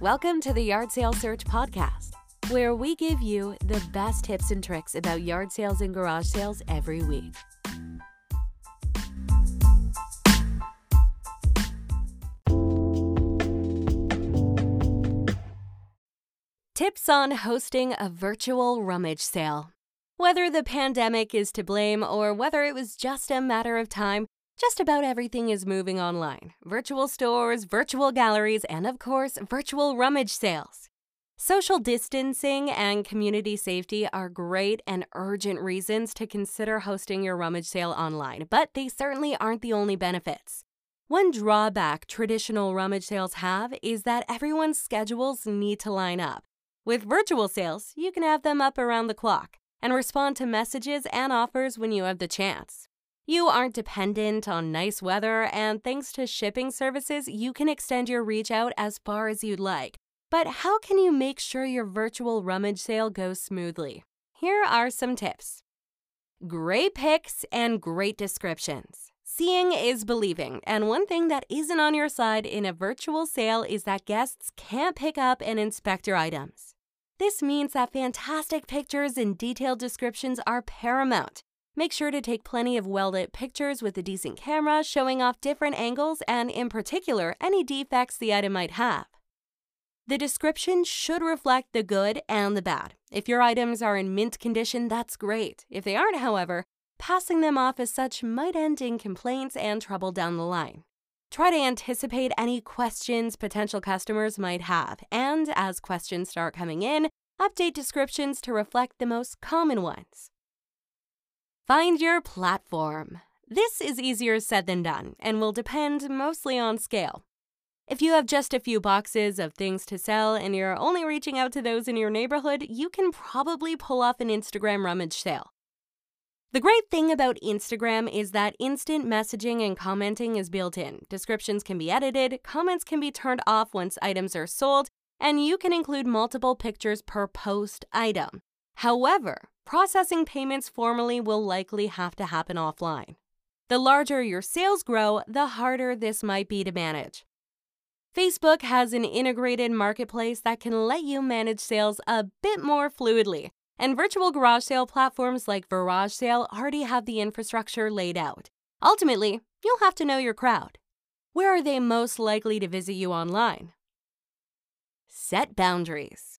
Welcome to the Yard Sale Search Podcast, where we give you the best tips and tricks about yard sales and garage sales every week. Tips on hosting a virtual rummage sale. Whether the pandemic is to blame or whether it was just a matter of time, just about everything is moving online virtual stores, virtual galleries, and of course, virtual rummage sales. Social distancing and community safety are great and urgent reasons to consider hosting your rummage sale online, but they certainly aren't the only benefits. One drawback traditional rummage sales have is that everyone's schedules need to line up. With virtual sales, you can have them up around the clock and respond to messages and offers when you have the chance. You aren't dependent on nice weather, and thanks to shipping services, you can extend your reach out as far as you'd like. But how can you make sure your virtual rummage sale goes smoothly? Here are some tips great pics and great descriptions. Seeing is believing, and one thing that isn't on your side in a virtual sale is that guests can't pick up and inspect your items. This means that fantastic pictures and detailed descriptions are paramount. Make sure to take plenty of well lit pictures with a decent camera showing off different angles and, in particular, any defects the item might have. The description should reflect the good and the bad. If your items are in mint condition, that's great. If they aren't, however, passing them off as such might end in complaints and trouble down the line. Try to anticipate any questions potential customers might have, and as questions start coming in, update descriptions to reflect the most common ones. Find your platform. This is easier said than done and will depend mostly on scale. If you have just a few boxes of things to sell and you're only reaching out to those in your neighborhood, you can probably pull off an Instagram rummage sale. The great thing about Instagram is that instant messaging and commenting is built in. Descriptions can be edited, comments can be turned off once items are sold, and you can include multiple pictures per post item. However, processing payments formally will likely have to happen offline. The larger your sales grow, the harder this might be to manage. Facebook has an integrated marketplace that can let you manage sales a bit more fluidly, and virtual garage sale platforms like VarageSale already have the infrastructure laid out. Ultimately, you'll have to know your crowd. Where are they most likely to visit you online? Set boundaries.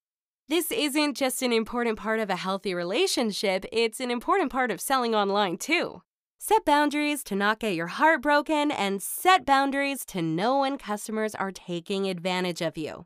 This isn't just an important part of a healthy relationship, it's an important part of selling online too. Set boundaries to not get your heart broken, and set boundaries to know when customers are taking advantage of you.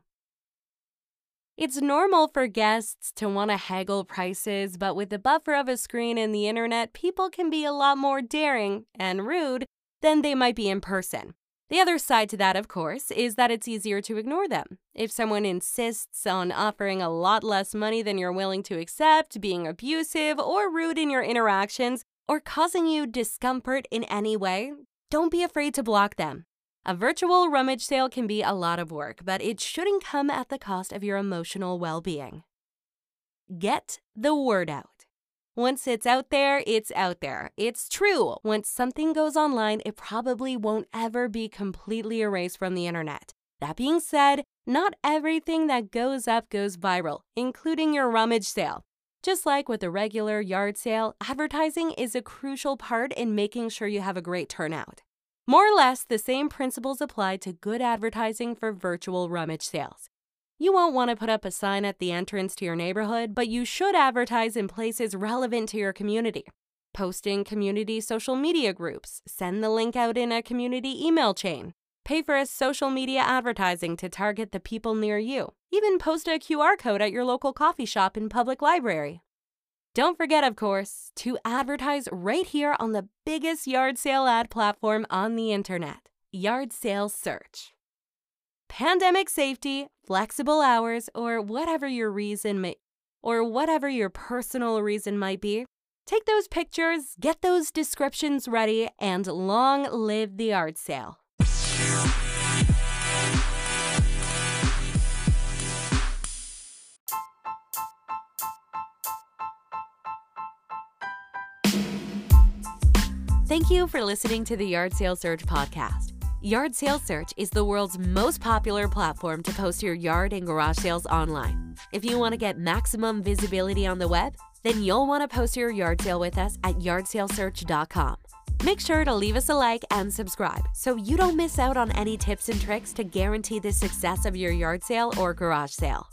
It's normal for guests to want to haggle prices, but with the buffer of a screen and the internet, people can be a lot more daring and rude than they might be in person. The other side to that, of course, is that it's easier to ignore them. If someone insists on offering a lot less money than you're willing to accept, being abusive or rude in your interactions, or causing you discomfort in any way, don't be afraid to block them. A virtual rummage sale can be a lot of work, but it shouldn't come at the cost of your emotional well being. Get the word out. Once it's out there, it's out there. It's true. Once something goes online, it probably won't ever be completely erased from the internet. That being said, not everything that goes up goes viral, including your rummage sale. Just like with a regular yard sale, advertising is a crucial part in making sure you have a great turnout. More or less, the same principles apply to good advertising for virtual rummage sales. You won't want to put up a sign at the entrance to your neighborhood, but you should advertise in places relevant to your community. Post in community social media groups, send the link out in a community email chain, pay for a social media advertising to target the people near you, even post a QR code at your local coffee shop and public library. Don't forget, of course, to advertise right here on the biggest yard sale ad platform on the internet, Yard Sale Search. Pandemic safety, flexible hours, or whatever your reason may or whatever your personal reason might be, take those pictures, get those descriptions ready, and long live the yard sale. Thank you for listening to the Yard Sale Search podcast. Yard Sale Search is the world's most popular platform to post your yard and garage sales online. If you want to get maximum visibility on the web, then you'll want to post your yard sale with us at yardsalesearch.com. Make sure to leave us a like and subscribe so you don't miss out on any tips and tricks to guarantee the success of your yard sale or garage sale.